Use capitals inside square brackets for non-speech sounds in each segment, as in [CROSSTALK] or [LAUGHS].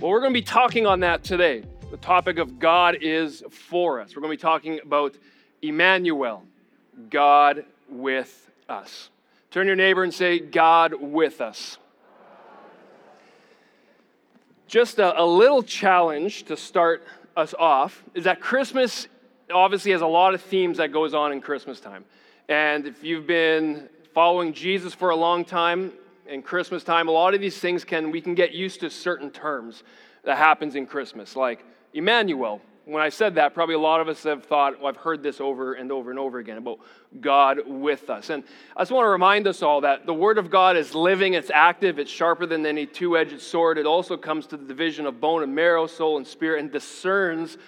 Well, we're going to be talking on that today. The topic of God is for us. We're going to be talking about Emmanuel, God with us. Turn your neighbor and say, God with us. Just a, a little challenge to start us off is that Christmas obviously has a lot of themes that goes on in Christmas time. And if you've been following Jesus for a long time, in Christmas time, a lot of these things can, we can get used to certain terms that happens in Christmas, like Emmanuel. When I said that, probably a lot of us have thought, well, I've heard this over and over and over again about God with us. And I just want to remind us all that the Word of God is living, it's active, it's sharper than any two edged sword. It also comes to the division of bone and marrow, soul and spirit, and discerns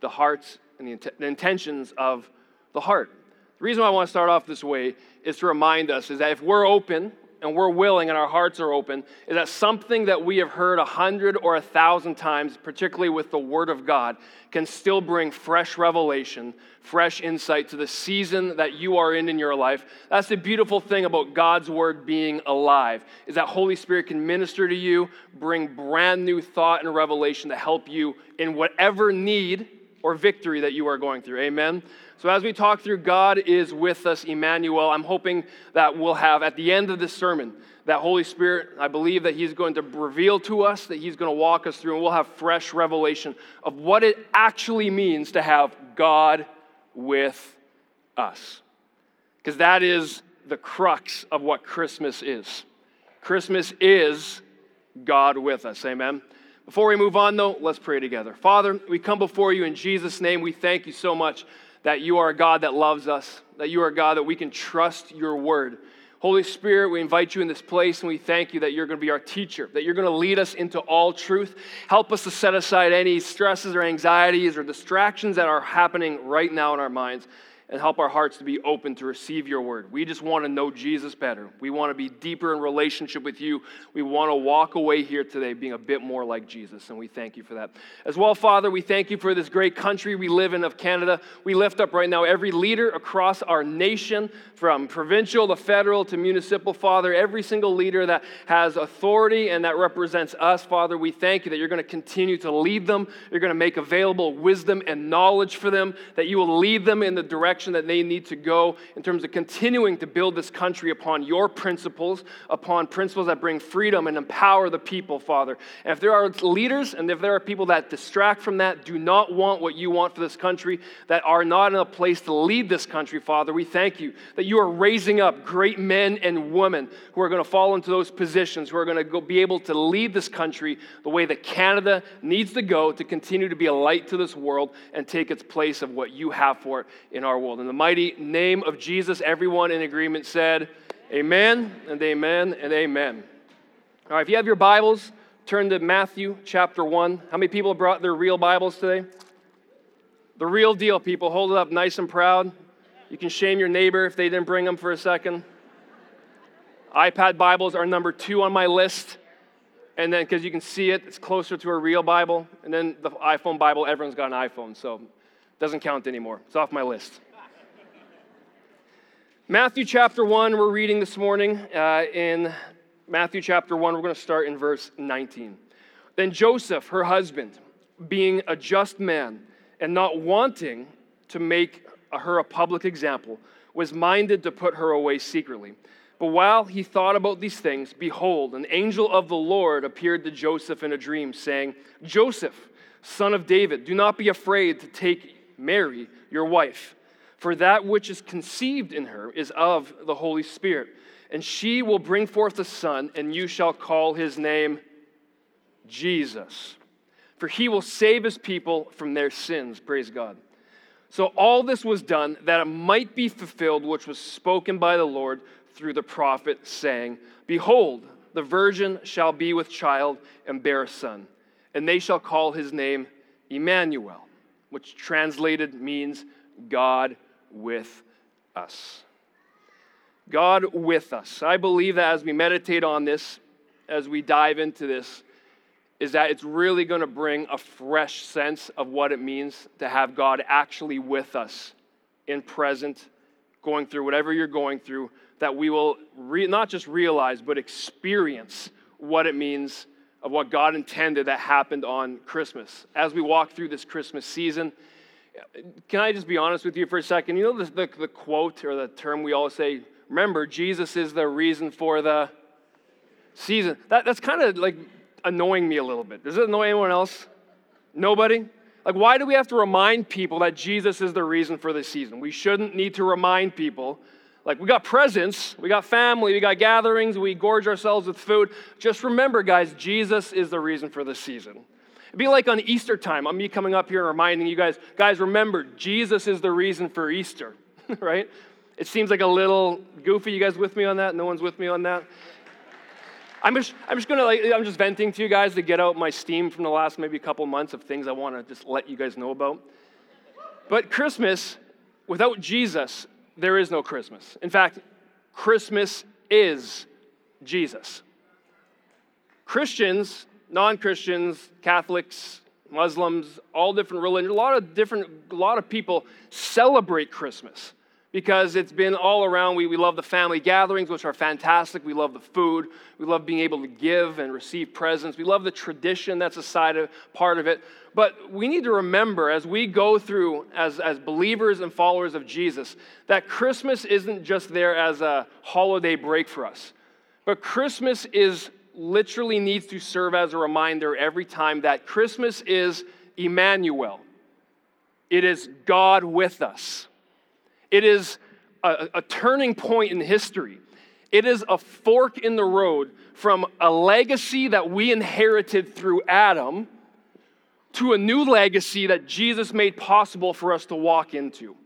the hearts and the, int- the intentions of the heart. The reason why I want to start off this way is to remind us is that if we're open and we're willing and our hearts are open, is that something that we have heard a hundred or a thousand times, particularly with the Word of God, can still bring fresh revelation, fresh insight to the season that you are in in your life. That's the beautiful thing about God's Word being alive, is that Holy Spirit can minister to you, bring brand new thought and revelation to help you in whatever need or victory that you are going through. Amen. So, as we talk through God is with us, Emmanuel, I'm hoping that we'll have at the end of this sermon that Holy Spirit, I believe that He's going to reveal to us, that He's going to walk us through, and we'll have fresh revelation of what it actually means to have God with us. Because that is the crux of what Christmas is. Christmas is God with us. Amen. Before we move on, though, let's pray together. Father, we come before you in Jesus' name. We thank you so much that you are a God that loves us, that you are a God that we can trust your word. Holy Spirit, we invite you in this place and we thank you that you're going to be our teacher, that you're going to lead us into all truth. Help us to set aside any stresses or anxieties or distractions that are happening right now in our minds and help our hearts to be open to receive your word. We just want to know Jesus better. We want to be deeper in relationship with you. We want to walk away here today being a bit more like Jesus, and we thank you for that. As well, Father, we thank you for this great country we live in of Canada. We lift up right now every leader across our nation, from provincial to federal to municipal, Father, every single leader that has authority and that represents us, Father, we thank you that you're going to continue to lead them. You're going to make available wisdom and knowledge for them, that you will lead them in the direction direction that they need to go in terms of continuing to build this country upon your principles, upon principles that bring freedom and empower the people, Father. And if there are leaders and if there are people that distract from that, do not want what you want for this country, that are not in a place to lead this country, Father, we thank you that you are raising up great men and women who are going to fall into those positions, who are going to go, be able to lead this country the way that Canada needs to go to continue to be a light to this world and take its place of what you have for it in our world. In the mighty name of Jesus, everyone in agreement said, Amen and amen and amen. All right, if you have your Bibles, turn to Matthew chapter 1. How many people brought their real Bibles today? The real deal, people. Hold it up nice and proud. You can shame your neighbor if they didn't bring them for a second. iPad Bibles are number two on my list. And then, because you can see it, it's closer to a real Bible. And then the iPhone Bible, everyone's got an iPhone, so it doesn't count anymore. It's off my list. Matthew chapter 1, we're reading this morning. Uh, in Matthew chapter 1, we're going to start in verse 19. Then Joseph, her husband, being a just man and not wanting to make her a public example, was minded to put her away secretly. But while he thought about these things, behold, an angel of the Lord appeared to Joseph in a dream, saying, Joseph, son of David, do not be afraid to take Mary, your wife for that which is conceived in her is of the Holy Spirit. And she will bring forth a son, and you shall call his name Jesus. For he will save his people from their sins. Praise God. So all this was done that it might be fulfilled, which was spoken by the Lord through the prophet, saying, Behold, the virgin shall be with child and bear a son, and they shall call his name Emmanuel, which translated means God with us. God with us. I believe that as we meditate on this, as we dive into this, is that it's really going to bring a fresh sense of what it means to have God actually with us in present, going through whatever you're going through, that we will re- not just realize, but experience what it means of what God intended that happened on Christmas. As we walk through this Christmas season, can I just be honest with you for a second? You know the, the, the quote or the term we always say, remember, Jesus is the reason for the season. That, that's kind of like annoying me a little bit. Does it annoy anyone else? Nobody? Like, why do we have to remind people that Jesus is the reason for the season? We shouldn't need to remind people. Like, we got presents, we got family, we got gatherings, we gorge ourselves with food. Just remember, guys, Jesus is the reason for the season. It'd be like on Easter time, I'm me coming up here and reminding you guys, guys, remember, Jesus is the reason for Easter, [LAUGHS] right? It seems like a little goofy. You guys with me on that? No one's with me on that? I'm just, I'm just gonna like, I'm just venting to you guys to get out my steam from the last maybe couple months of things I want to just let you guys know about. But Christmas, without Jesus, there is no Christmas. In fact, Christmas is Jesus. Christians, non-Christians, Catholics, Muslims, all different religions, a lot of different, a lot of people celebrate Christmas because it's been all around. We, we love the family gatherings, which are fantastic. We love the food. We love being able to give and receive presents. We love the tradition that's a side of part of it. But we need to remember as we go through as, as believers and followers of Jesus that Christmas isn't just there as a holiday break for us. But Christmas is literally needs to serve as a reminder every time that Christmas is Emmanuel. It is God with us. It is a, a turning point in history. It is a fork in the road from a legacy that we inherited through Adam to a new legacy that Jesus made possible for us to walk into.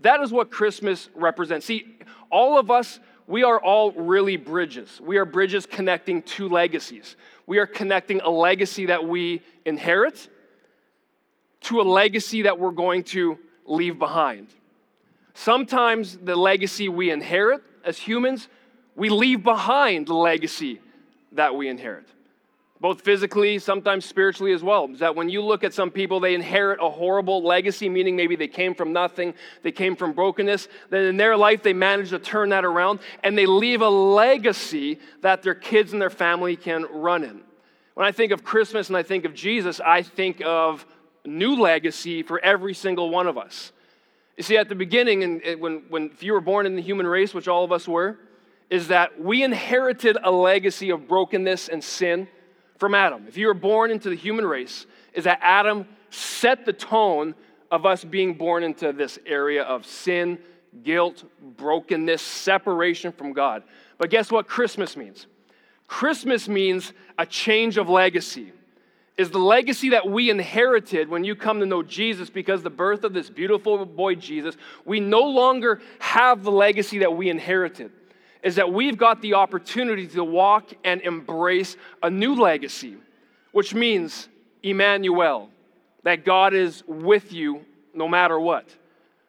That is what Christmas represents. See, all of us, we are all really bridges. We are bridges connecting two legacies. We are connecting a legacy that we inherit to a legacy that we're going to leave behind. Sometimes the legacy we inherit as humans, we leave behind the legacy that we inherit. Both physically, sometimes spiritually as well. Is that when you look at some people, they inherit a horrible legacy, meaning maybe they came from nothing, they came from brokenness. Then in their life, they manage to turn that around and they leave a legacy that their kids and their family can run in. When I think of Christmas and I think of Jesus, I think of new legacy for every single one of us. You see, at the beginning, and when, when if you were born in the human race, which all of us were, is that we inherited a legacy of brokenness and sin from Adam. If you were born into the human race, is that Adam set the tone of us being born into this area of sin, guilt, brokenness, separation from God. But guess what Christmas means? Christmas means a change of legacy is the legacy that we inherited when you come to know Jesus because the birth of this beautiful boy Jesus, we no longer have the legacy that we inherited. Is that we've got the opportunity to walk and embrace a new legacy, which means Emmanuel, that God is with you no matter what.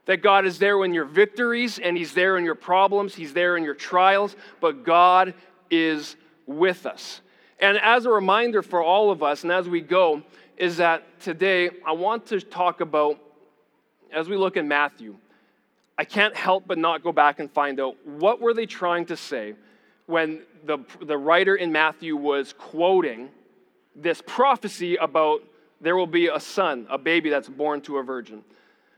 That God is there in your victories and He's there in your problems, He's there in your trials, but God is with us. And as a reminder for all of us, and as we go, is that today I want to talk about, as we look in Matthew, I can't help but not go back and find out what were they trying to say when the, the writer in Matthew was quoting this prophecy about there will be a son, a baby that's born to a virgin.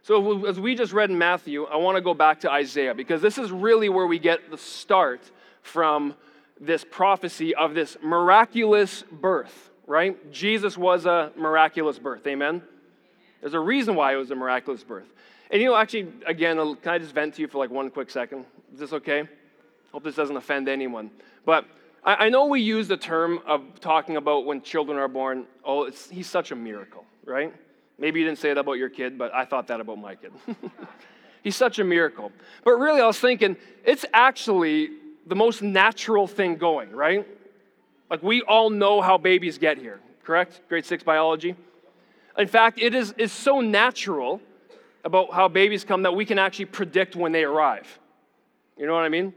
So, as we just read in Matthew, I want to go back to Isaiah because this is really where we get the start from this prophecy of this miraculous birth, right? Jesus was a miraculous birth. Amen? There's a reason why it was a miraculous birth. And you know, actually, again, can I just vent to you for like one quick second? Is this okay? Hope this doesn't offend anyone. But I, I know we use the term of talking about when children are born, oh, he's such a miracle, right? Maybe you didn't say that about your kid, but I thought that about my kid. [LAUGHS] he's such a miracle. But really, I was thinking, it's actually the most natural thing going, right? Like we all know how babies get here, correct? Grade six biology. In fact, it is, is so natural about how babies come that we can actually predict when they arrive. You know what I mean?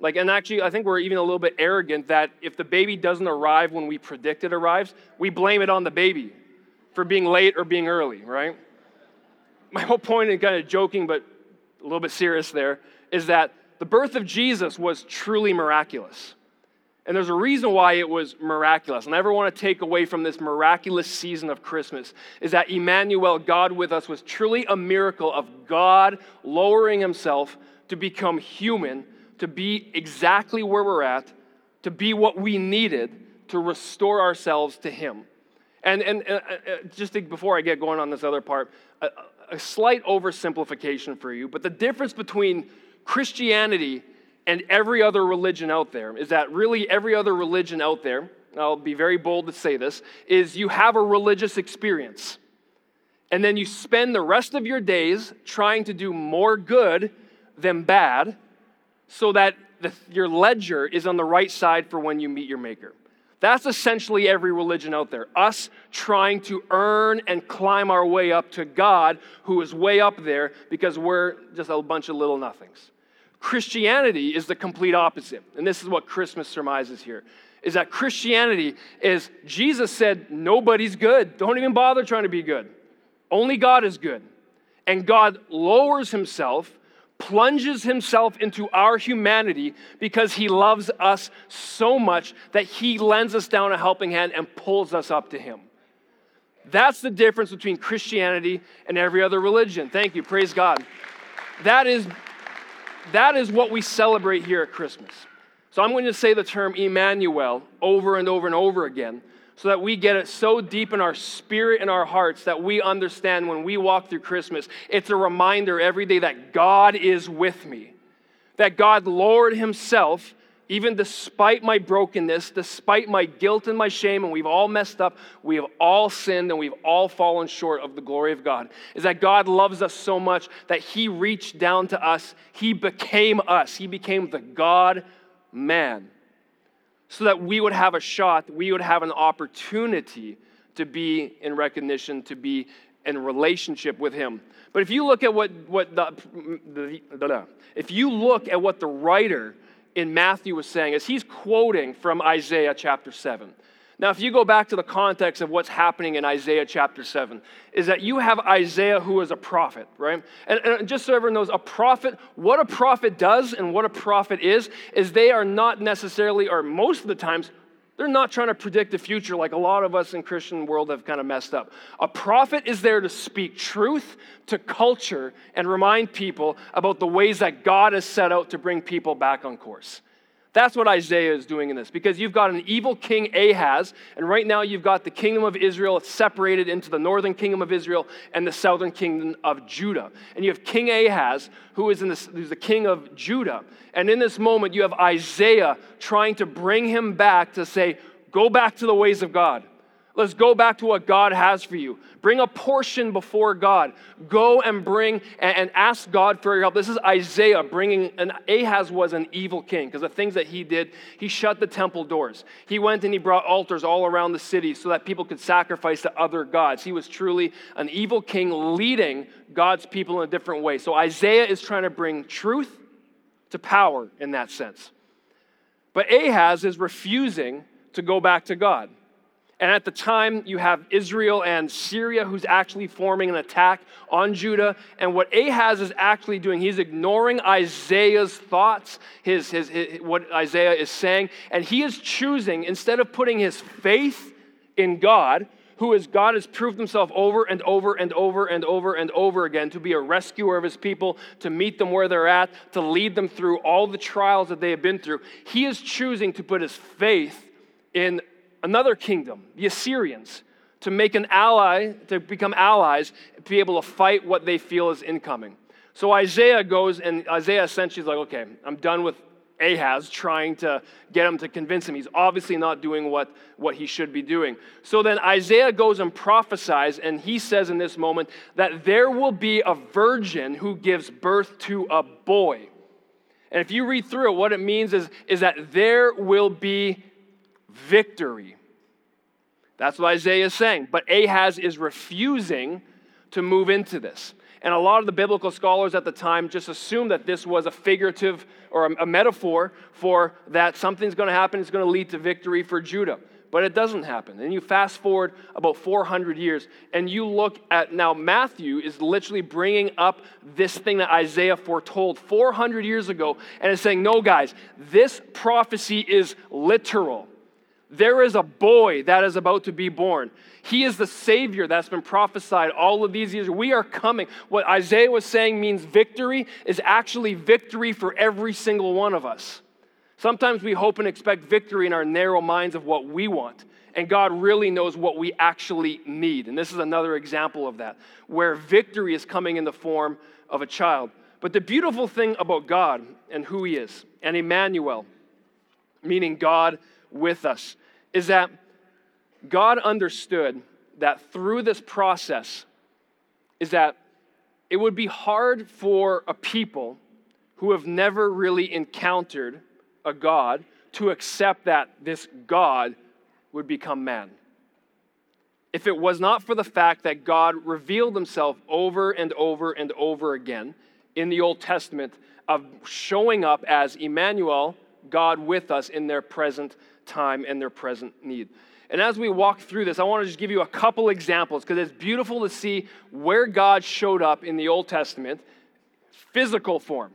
Like, and actually, I think we're even a little bit arrogant that if the baby doesn't arrive when we predict it arrives, we blame it on the baby for being late or being early, right? My whole point, and kind of joking, but a little bit serious there, is that the birth of Jesus was truly miraculous. And there's a reason why it was miraculous. And I never want to take away from this miraculous season of Christmas is that Emmanuel, God with us, was truly a miracle of God lowering himself to become human, to be exactly where we're at, to be what we needed to restore ourselves to him. And, and uh, uh, just to, before I get going on this other part, a, a slight oversimplification for you, but the difference between Christianity and every other religion out there is that really every other religion out there, I'll be very bold to say this, is you have a religious experience. And then you spend the rest of your days trying to do more good than bad so that the, your ledger is on the right side for when you meet your Maker. That's essentially every religion out there. Us trying to earn and climb our way up to God, who is way up there because we're just a bunch of little nothings. Christianity is the complete opposite. And this is what Christmas surmises here is that Christianity is Jesus said, nobody's good. Don't even bother trying to be good. Only God is good. And God lowers himself, plunges himself into our humanity because he loves us so much that he lends us down a helping hand and pulls us up to him. That's the difference between Christianity and every other religion. Thank you. Praise God. That is that is what we celebrate here at Christmas. So I'm going to say the term Emmanuel over and over and over again so that we get it so deep in our spirit and our hearts that we understand when we walk through Christmas, it's a reminder every day that God is with me, that God, Lord Himself, even despite my brokenness, despite my guilt and my shame, and we've all messed up, we have all sinned and we've all fallen short of the glory of God, is that God loves us so much that He reached down to us. He became us. He became the God man so that we would have a shot, we would have an opportunity to be in recognition, to be in relationship with Him. But if you look at what, what the, the, the if you look at what the writer in Matthew was saying is he's quoting from Isaiah chapter 7. Now, if you go back to the context of what's happening in Isaiah chapter 7, is that you have Isaiah who is a prophet, right? And, and, just so everyone knows, a prophet, what a prophet does and what a prophet is, is they are not necessarily, or most of the times, they're not trying to predict the future like a lot of us in Christian world have kind of messed up. A prophet is there to speak truth to culture and remind people about the ways that God has set out to bring people back on course. That's what Isaiah is doing in this because you've got an evil king Ahaz, and right now you've got the kingdom of Israel separated into the northern kingdom of Israel and the southern kingdom of Judah. And you have King Ahaz, who is this, who's the king of Judah. And in this moment, you have Isaiah trying to bring him back to say, Go back to the ways of God. Let's go back to what God has for you. Bring a portion before God. Go and bring and, ask God for your help. This is Isaiah bringing, and Ahaz was an evil king because the things that he did, he shut the temple doors. He went and he brought altars all around the city so that people could sacrifice to other gods. He was truly an evil king leading God's people in a different way. So Isaiah is trying to bring truth to power in that sense. But Ahaz is refusing to go back to God. And at the time, you have Israel and Syria who's actually forming an attack on Judah. And what Ahaz is actually doing, he's ignoring Isaiah's thoughts, his, his, his, what Isaiah is saying. And he is choosing, instead of putting his faith in God, who is God has proved himself over and over and over and over and over again to be a rescuer of his people, to meet them where they're at, to lead them through all the trials that they have been through. He is choosing to put his faith in another kingdom, the Assyrians, to make an ally, to become allies, to be able to fight what they feel is incoming. So Isaiah goes, and Isaiah essentially is like, okay, I'm done with Ahaz trying to get him to convince him. He's obviously not doing what, what he should be doing. So then Isaiah goes and prophesies, and he says in this moment that there will be a virgin who gives birth to a boy. And if you read through it, what it means is, is that there will be victory. That's what Isaiah is saying. But Ahaz is refusing to move into this. And a lot of the biblical scholars at the time just assumed that this was a figurative or a, metaphor for that something's going to happen, it's going to lead to victory for Judah. But it doesn't happen. And you fast forward about 400 years, and you look at now, Matthew is literally bringing up this thing that Isaiah foretold 400 years ago, and is saying, No, guys, this prophecy is literal. There is a boy that is about to be born. He is the Savior that's been prophesied all of these years. We are coming. What Isaiah was saying means victory is actually victory for every single one of us. Sometimes we hope and expect victory in our narrow minds of what we want, and God really knows what we actually need. And this is another example of that, where victory is coming in the form of a child. But the beautiful thing about God and who He is, and Emmanuel, meaning God with us, is that God understood that through this process is that it would be hard for a people who have never really encountered a God to accept that this God would become man. If it was not for the fact that God revealed himself over and over and over again in the Old Testament of showing up as Emmanuel, God with us in their present time and their present need. And as we walk through this, I want to just give you a couple examples because it's beautiful to see where God showed up in the Old Testament, physical form.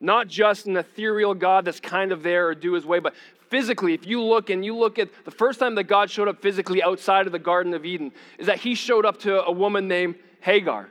Not just an ethereal God that's kind of there or do his way, but physically, if you look and you look at the first time that God showed up physically outside of the Garden of Eden, is that he showed up to a woman named Hagar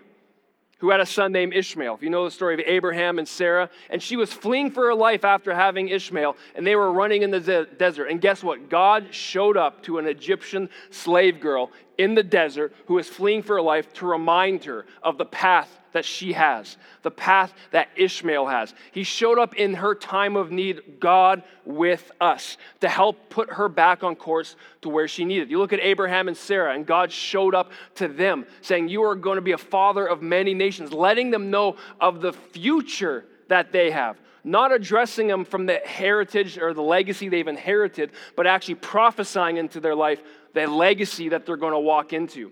who had a son named Ishmael. If you know the story of Abraham and Sarah, and she was fleeing for her life after having Ishmael, and they were running in the de- desert. And guess what? God showed up to an Egyptian slave girl in the desert who is fleeing for her life to remind her of the path that she has, the path that Ishmael has. He showed up in her time of need, God with us, to help put her back on course to where she needed. You look at Abraham and Sarah, and God showed up to them, saying, You are going to be a father of many nations, letting them know of the future that they have not addressing them from the heritage or the legacy they've inherited, but actually prophesying into their life the legacy that they're going to walk into.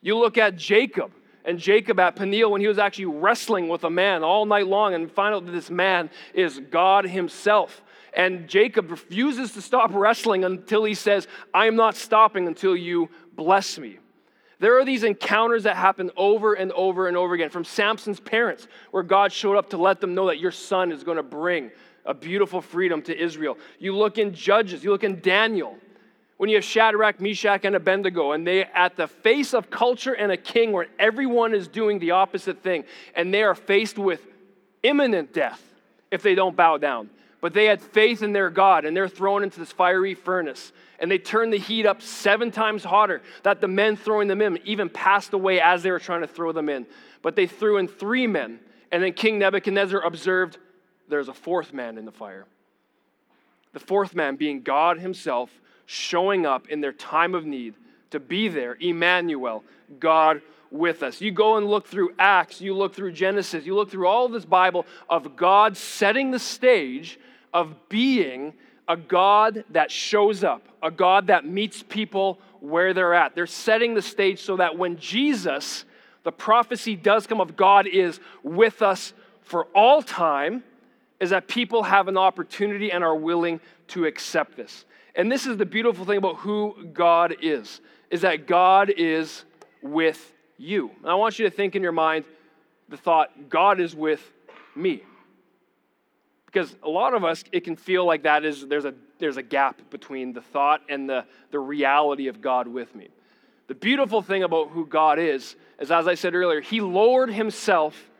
You look at Jacob and Jacob at Peniel when he was actually wrestling with a man all night long and find out that this man is God himself. And Jacob refuses to stop wrestling until he says, I am not stopping until you bless me. There are these encounters that happen over and over and over again from Samson's parents, where God showed up to let them know that your son is going to bring a beautiful freedom to Israel. You look in Judges, you look in Daniel, when you have Shadrach, Meshach, and Abednego, and they at the face of culture and a king where everyone is doing the opposite thing, and they are faced with imminent death if they don't bow down. But they had faith in their God, and they're thrown into this fiery furnace. And they turned the heat up seven times hotter, that the men throwing them in even passed away as they were trying to throw them in. But they threw in three men, and then King Nebuchadnezzar observed there's a fourth man in the fire. The fourth man being God Himself showing up in their time of need to be there, Emmanuel, God with us. You go and look through Acts, you look through Genesis, you look through all this Bible of God setting the stage of being a God that shows up, a God that meets people where they're at. They're setting the stage so that when Jesus, the prophecy does come of God is with us for all time, is that people have an opportunity and are willing to accept this. And this is the beautiful thing about who God is, is that God is with you. And I want you to think in your mind the thought, God is with me. Because a lot of us, it can feel like that is there's a there's a gap between the thought and the, the reality of God with me. The beautiful thing about who God is, is as I said earlier, He lowered Himself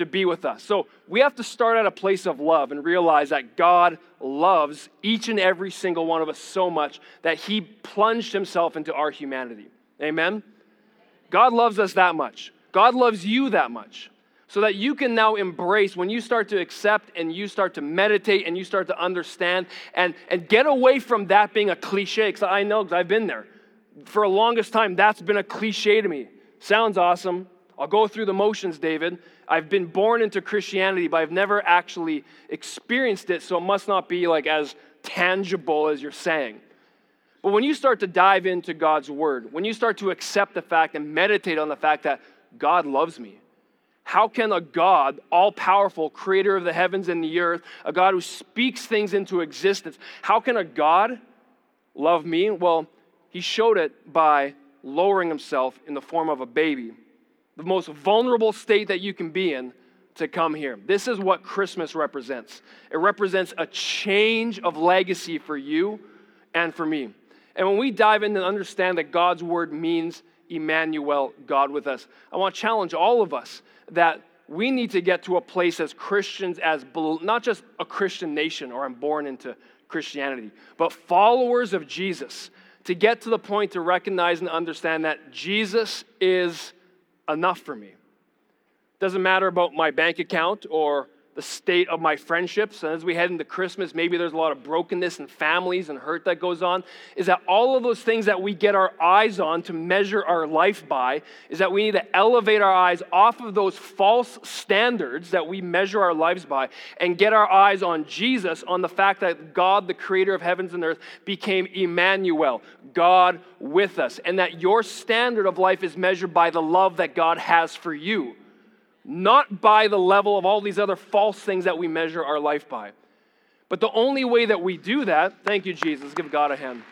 to be with us. So we have to start at a place of love and realize that God loves each and every single one of us so much that he plunged himself into our humanity. Amen? God loves us that much. God loves you that much. So that you can now embrace when you start to accept and you start to meditate and you start to understand and, and get away from that being a cliche. Because I know, because I've been there. For the longest time, that's been a cliche to me. Sounds awesome. I'll go through the motions, David. I've been born into Christianity, but I've never actually experienced it, so it must not be like as tangible as you're saying. But when you start to dive into God's word, when you start to accept the fact and meditate on the fact that God loves me, how can a God, all powerful, creator of the heavens and the earth, a God who speaks things into existence, how can a God love me? Well, he showed it by lowering himself in the form of a baby, the most vulnerable state that you can be in to come here. This is what Christmas represents it represents a change of legacy for you and for me. And when we dive in and understand that God's word means Emmanuel, God with us, I want to challenge all of us that we need to get to a place as Christians, as not just a Christian nation or I'm born into Christianity, but followers of Jesus, to get to the point to recognize and understand that Jesus is enough for me. Doesn't matter about my bank account or the state of my friendships. And as we head into Christmas, maybe there's a lot of brokenness and families and hurt that goes on. Is that all of those things that we get our eyes on to measure our life by, is that we need to elevate our eyes off of those false standards that we measure our lives by and get our eyes on Jesus, on the fact that God, the creator of heavens and earth, became Emmanuel, God with us, and that your standard of life is measured by the love that God has for you not by the level of all these other false things that we measure our life by. But the only way that we do that, thank you, Jesus, give God a hand.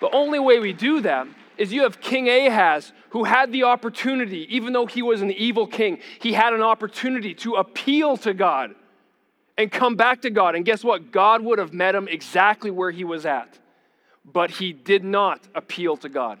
The only way we do that is you have King Ahaz, who had the opportunity, even though he was an evil king, he had an opportunity to appeal to God and come back to God. And guess what? God would have met him exactly where he was at. But he did not appeal to God.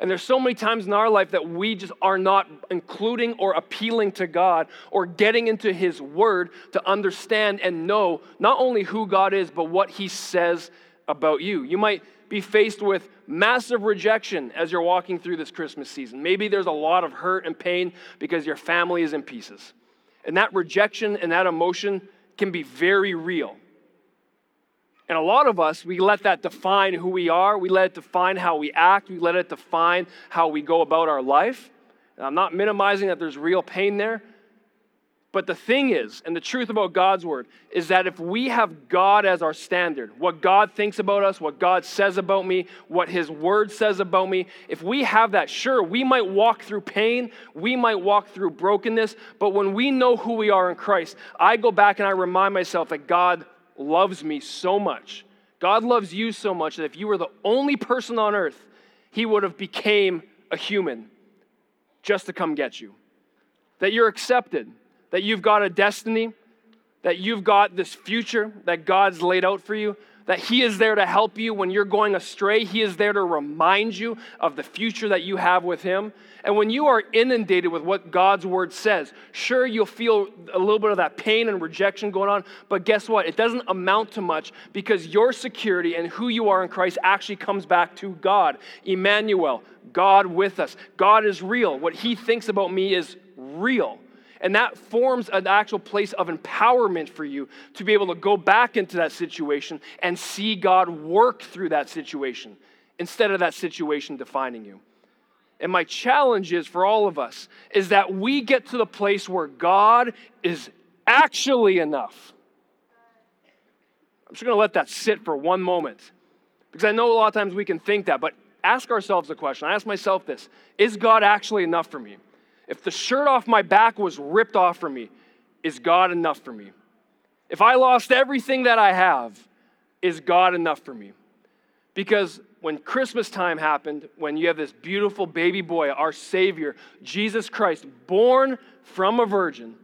And there's so many times in our life that we just are not including or appealing to God or getting into His Word to understand and know not only who God is, but what He says about you. You might be faced with massive rejection as you're walking through this Christmas season. Maybe there's a lot of hurt and pain because your family is in pieces. And that rejection and that emotion can be very real. And a lot of us, we let that define who we are. We let it define how we act. We let it define how we go about our life. And I'm not minimizing that there's real pain there. But the thing is, and the truth about God's word, is that if we have God as our standard, what God thinks about us, what God says about me, what his word says about me, if we have that, sure, we might walk through pain, we might walk through brokenness, but when we know who we are in Christ, I go back and I remind myself that God loves me so much. God loves you so much that if you were the only person on earth, he would have became a human just to come get you. That you're accepted, that you've got a destiny, that you've got this future that God's laid out for you, that He is there to help you when you're going astray. He is there to remind you of the future that you have with Him. And when you are inundated with what God's Word says, sure, you'll feel a little bit of that pain and rejection going on, but guess what? It doesn't amount to much because your security and who you are in Christ actually comes back to God. Emmanuel, God with us. God is real. What He thinks about me is real. And that forms an actual place of empowerment for you to be able to go back into that situation and see God work through that situation instead of that situation defining you. And my challenge is for all of us is that we get to the place where God is actually enough. I'm just going to let that sit for one moment because I know a lot of times we can think that, but ask ourselves a question. I ask myself this Is God actually enough for me? If the shirt off my back was ripped off from me, is God enough for me? If I lost everything that I have, is God enough for me? Because when Christmas time happened, when you have this beautiful baby boy, our Savior, Jesus Christ, born from a virgin,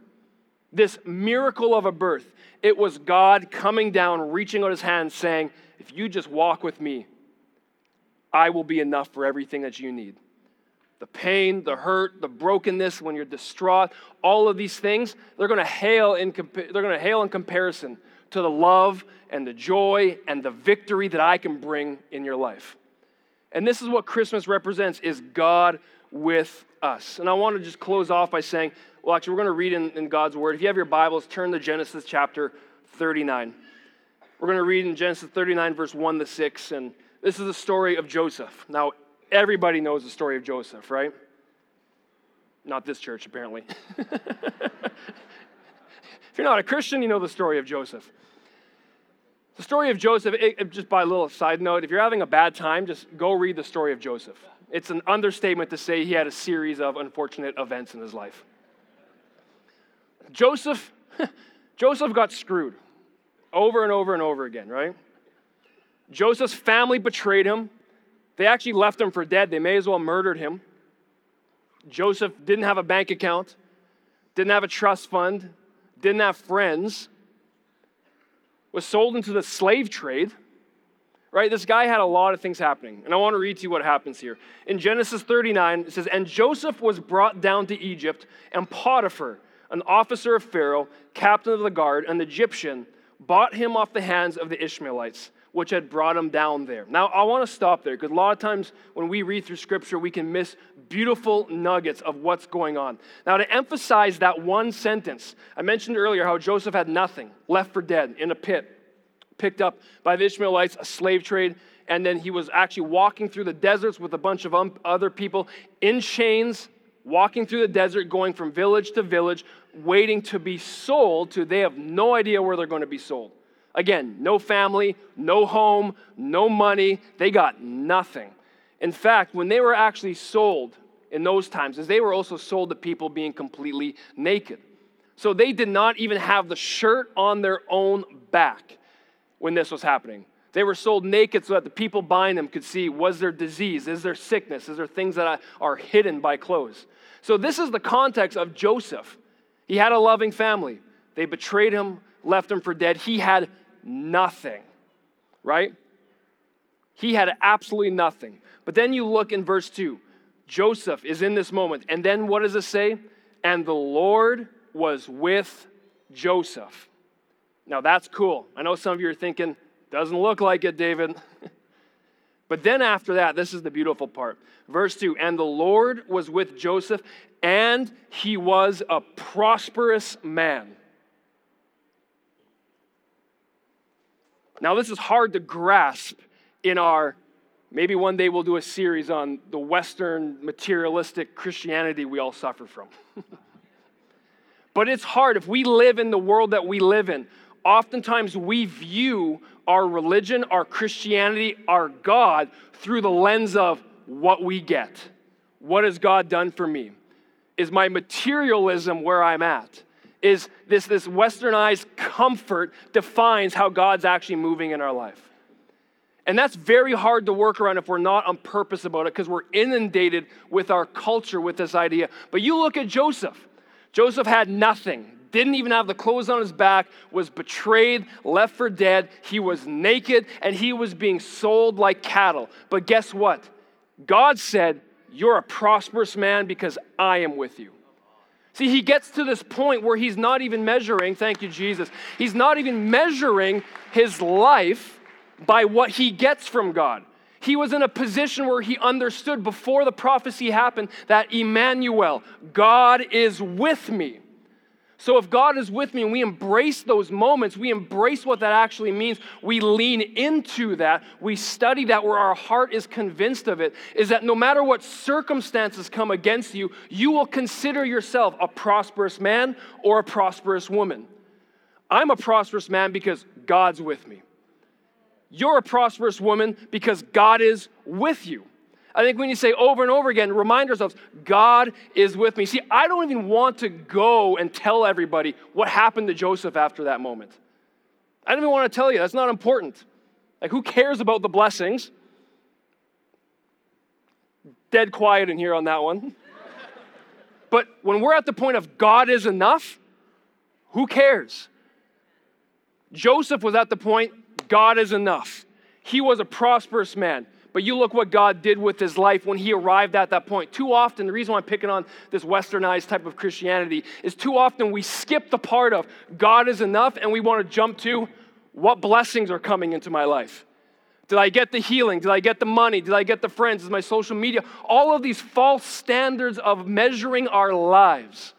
this miracle of a birth, it was God coming down, reaching out his hand, saying, If you just walk with me, I will be enough for everything that you need the pain, the hurt, the brokenness, when you're distraught, all of these things, they're going to hail in, they're going to hail in comparison to the love and the joy and the victory that I can bring in your life. And this is what Christmas represents is God with us. And I want to just close off by saying, well, actually, we're going to read in, in God's word. If you have your Bibles, turn to Genesis chapter 39. We're going to read in Genesis 39, verse 1 to 6. And this is the story of Joseph. Now, Everybody knows the story of Joseph, right? Not this church, apparently. [LAUGHS] if you're not a Christian, you know the story of Joseph. The story of Joseph, it, it, just by a little side note, if you're having a bad time, just go read the story of Joseph. It's an understatement to say he had a series of unfortunate events in his life. Joseph, [LAUGHS] Joseph got screwed over and over and over again, right? Joseph's family betrayed him. They actually left him for dead. They may as well murdered him. Joseph didn't have a bank account, didn't have a trust fund, didn't have friends was sold into the slave trade, right? This guy had a lot of things happening. And I want to read to you what happens here. In Genesis 39, it says, And Joseph was brought down to Egypt, and Potiphar, an officer of Pharaoh, captain of the guard, an Egyptian, bought him off the hands of the Ishmaelites which had brought him down there. Now, I want to stop there because a lot of times when we read through scripture, we can miss beautiful nuggets of what's going on. Now, to emphasize that one sentence, I mentioned earlier how Joseph had nothing, left for dead in a pit, picked up by the Ishmaelites, a slave trade, and then he was actually walking through the deserts with a bunch of um, other people in chains, walking through the desert, going from village to village, waiting to be sold to they have no idea where they're going to be sold. Again, no family, no home, no money. They got nothing. In fact, when they were actually sold in those times, as they were also sold to people being completely naked. So they did not even have the shirt on their own back when this was happening. They were sold naked so that the people buying them could see was there disease, is there sickness, is there things that are hidden by clothes. So this is the context of Joseph. He had a loving family. They betrayed him, left him for dead. He had nothing, right? He had absolutely nothing. But then you look in verse 2. Joseph is in this moment. And then what does it say? And the Lord was with Joseph. Now that's cool. I know some of you are thinking, doesn't look like it, David. [LAUGHS] but then after that, this is the beautiful part. Verse 2 And the Lord was with Joseph, and he was a prosperous man. Now, this is hard to grasp in our, maybe one day we'll do a series on the Western materialistic Christianity we all suffer from. [LAUGHS] but it's hard. If we live in the world that we live in, oftentimes we view our religion, our Christianity, our God through the lens of what we get. What has God done for me? Is my materialism where I'm at? Is this, this westernized comfort defines how God's actually moving in our life. And that's very hard to work around if we're not on purpose about it because we're inundated with our culture with this idea. But you look at Joseph. Joseph had nothing, didn't even have the clothes on his back, was betrayed, left for dead. He was naked and he was being sold like cattle. But guess what? God said, You're a prosperous man because I am with you. See, he gets to this point where he's not even measuring, thank you, Jesus, he's not even measuring his life by what he gets from God. He was in a position where he understood before the prophecy happened that Emmanuel, God is with me. So, if God is with me and we embrace those moments, we embrace what that actually means, we lean into that, we study that where our heart is convinced of it, is that no matter what circumstances come against you, you will consider yourself a prosperous man or a prosperous woman. I'm a prosperous man because God's with me. You're a prosperous woman because God is with you. I think we need to say over and over again, remind ourselves, God is with me. See, I don't even want to go and tell everybody what happened to Joseph after that moment. I don't even want to tell you. That's not important. Like, who cares about the blessings? Dead quiet in here on that one. [LAUGHS] but when we're at the point of God is enough, who cares? Joseph was at the point, God is enough. He was a prosperous man. But you look what God did with his life when he arrived at that point. Too often, the reason why I'm picking on this westernized type of Christianity is too often we skip the part of God is enough and we want to jump to what blessings are coming into my life. Did I get the healing? Did I get the money? Did I get the friends? Is my social media? All of these false standards of measuring our lives.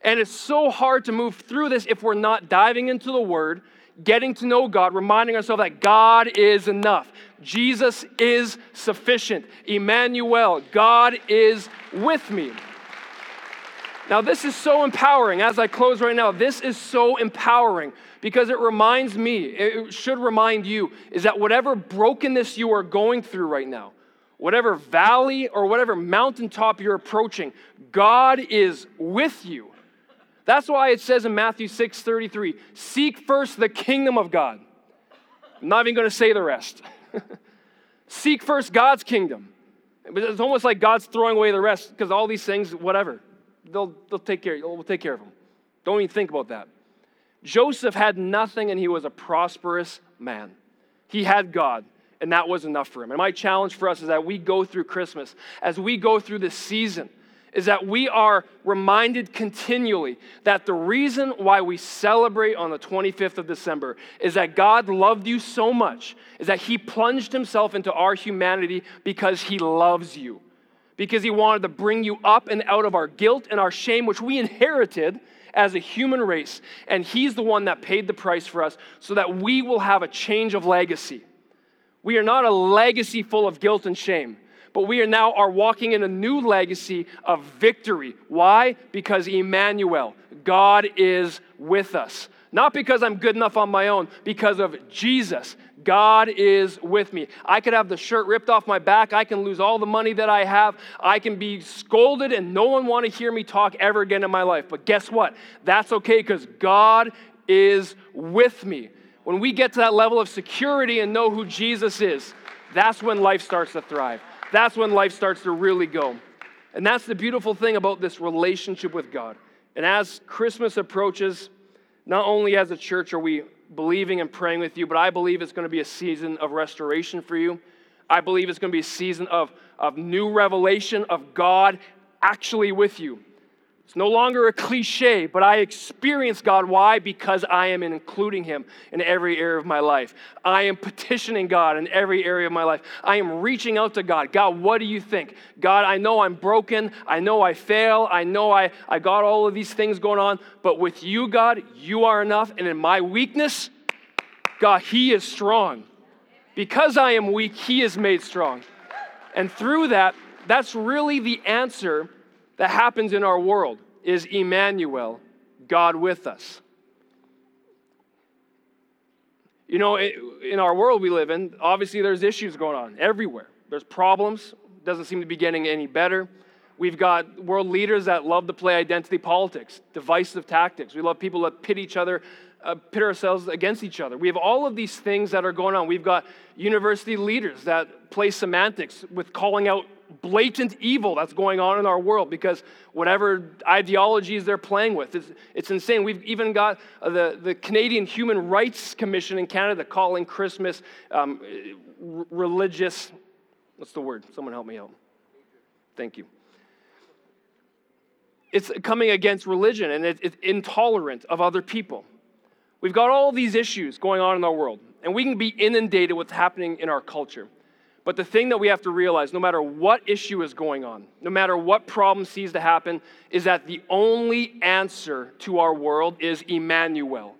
And it's so hard to move through this if we're not diving into the Word, getting to know God, reminding ourselves that God is enough. Jesus is sufficient. Emmanuel, God is with me. Now, this is so empowering. As I close right now, this is so empowering because it reminds me, it should remind you, is that whatever brokenness you are going through right now, whatever valley or whatever mountaintop you're approaching, God is with you. That's why it says in Matthew 6 33, seek first the kingdom of God. I'm not even going to say the rest. [LAUGHS] seek first God's kingdom. It's almost like God's throwing away the rest because all these things, whatever, they'll, they'll take care, we'll take care of them. Don't even think about that. Joseph had nothing and he was a prosperous man. He had God, and that was enough for him. And my challenge for us is that we go through Christmas, as we go through this season, is that we are reminded continually that the reason why we celebrate on the 25th of December is that God loved you so much, is that He plunged Himself into our humanity because He loves you. Because He wanted to bring you up and out of our guilt and our shame, which we inherited as a human race. And He's the one that paid the price for us so that we will have a change of legacy. We are not a legacy full of guilt and shame but we are now are walking in a new legacy of victory. Why? Because Emmanuel, God is with us. Not because I'm good enough on my own, because of Jesus. God is with me. I could have the shirt ripped off my back. I can lose all the money that I have. I can be scolded and no one want to hear me talk ever again in my life. But guess what? That's okay because God is with me. When we get to that level of security and know who Jesus is, that's when life starts to thrive that's when life starts to really go. And that's the beautiful thing about this relationship with God. And as Christmas approaches, not only as a church are we believing and praying with you, but I believe it's going to be a season of restoration for you. I believe it's going to be a season of, of new revelation of God actually with you. It's no longer a cliche, but I experience God. Why? Because I am including Him in every area of my life. I am petitioning God in every area of my life. I am reaching out to God. God, what do you think? God, I know I'm broken. I know I fail. I know I, I got all of these things going on. But with you, God, you are enough. And in my weakness, God, He is strong. Because I am weak, He is made strong. And through that, that's really the answer that happens in our world is Emmanuel, God with us. You know, in our world we live in, obviously there's issues going on everywhere. There's problems, doesn't seem to be getting any better. We've got world leaders that love to play identity politics, divisive tactics. We love people that pit each other, uh, pit ourselves against each other. We have all of these things that are going on. We've got university leaders that play semantics with calling out blatant evil that's going on in our world because whatever ideologies they're playing with, it's, it's insane. We've even got uh, the, the Canadian Human Rights Commission in Canada calling Christmas um, r- religious. What's the word? Someone help me out. Thank you. It's coming against religion and it's intolerant of other people. We've got all these issues going on in our world, and we can be inundated with what's happening in our culture. But the thing that we have to realize, no matter what issue is going on, no matter what problem sees to happen, is that the only answer to our world is Emmanuel,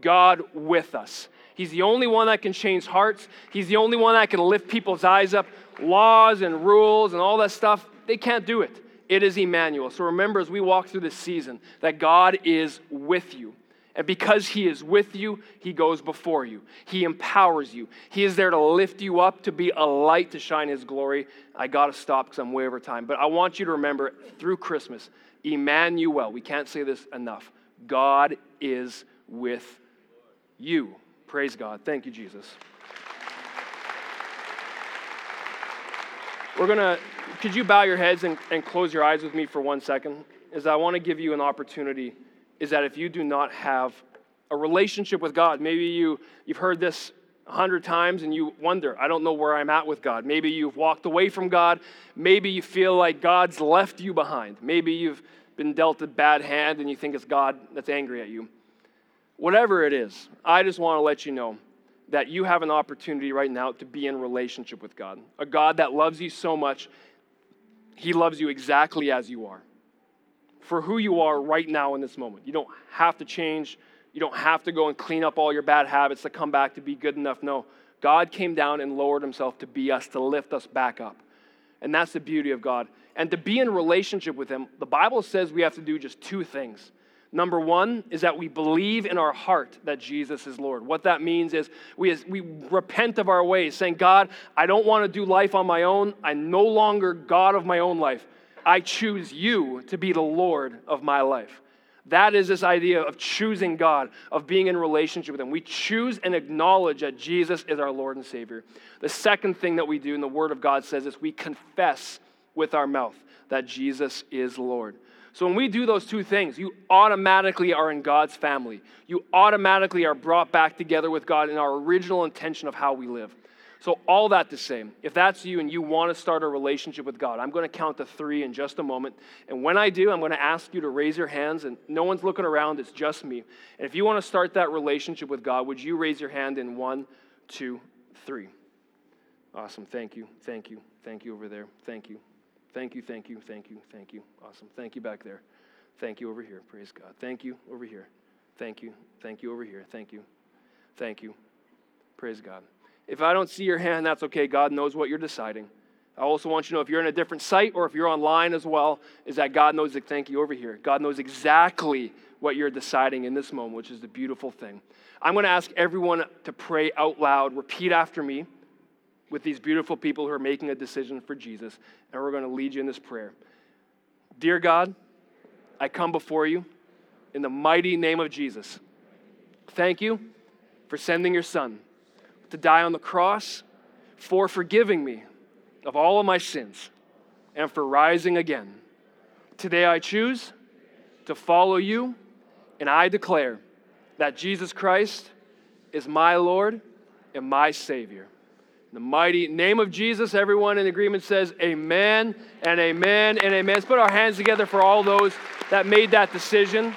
God with us. He's the only one that can change hearts. He's the only one that can lift people's eyes up. Laws and rules and all that stuff, they can't do it. It is Emmanuel. So remember as we walk through this season that God is with you. And because He is with you, He goes before you. He empowers you. He is there to lift you up, to be a light to shine His glory. I got to stop because I'm way over time. But I want you to remember through Christmas, Emmanuel, we can't say this enough. God is with you. Praise God. Thank you, Jesus. We're going to, could you bow your heads and, and close your eyes with me for one second? As I want to give you an opportunity is that if you do not have a relationship with God, maybe you, you've heard this a hundred times and you wonder, I don't know where I'm at with God. Maybe you've walked away from God. Maybe you feel like God's left you behind. Maybe you've been dealt a bad hand and you think it's God that's angry at you. Whatever it is, I just want to let you know that you have an opportunity right now to be in relationship with God. A God that loves you so much, He loves you exactly as you are for who you are right now in this moment. You don't have to change. You don't have to go and clean up all your bad habits to come back to be good enough. No, God came down and lowered himself to be us, to lift us back up. And that's the beauty of God. And to be in relationship with Him, the Bible says we have to do just two things. Number one is that we believe in our heart that Jesus is Lord. What that means is we, we repent of our ways, saying, God, I don't want to do life on my own. I'm no longer God of my own life. I choose you to be the Lord of my life. That is this idea of choosing God, of being in relationship with Him. We choose and acknowledge that Jesus is our Lord and Savior. The second thing that we do, and the Word of God says, is we confess with our mouth that Jesus is Lord. So when we do those two things, you automatically are in God's family. You automatically are brought back together with God in our original intention of how we live. So, all that to say, if that's you and you want to start a relationship with God, I'm going to count to three in just a moment. And when I do, I'm going to ask you to raise your hands, and no one's looking around, it's just me. And if you want to start that relationship with God, would you raise your hand in one, two, three? Awesome. Thank you. Thank you. Thank you over there. Thank you. Thank you. Thank you. Thank you. Thank you. Awesome. Thank you back there. Thank you over here. Praise God. Thank you over here. Thank you. Thank you over here. Thank you. Thank you. Praise God. If I don't see your hand, that's okay. God knows what you're deciding. I also want you to know if you're in a different site or if you're online as well, is that God knows, thank you over here. God knows exactly what you're deciding in this moment, which is the beautiful thing. I'm going to ask everyone to pray out loud, repeat after me with these beautiful people who are making a decision for Jesus, and we're going to lead you in this prayer. Dear God, I come before you in the mighty name of Jesus. Thank you for sending your son to die on the cross, for forgiving me of all of my sins, and for rising again. Today I choose to follow you, and I declare that Jesus Christ is my Lord and my Savior. In the mighty name of Jesus, everyone in agreement says, Amen and amen and amen. Let's put our hands together for all those that made that decision.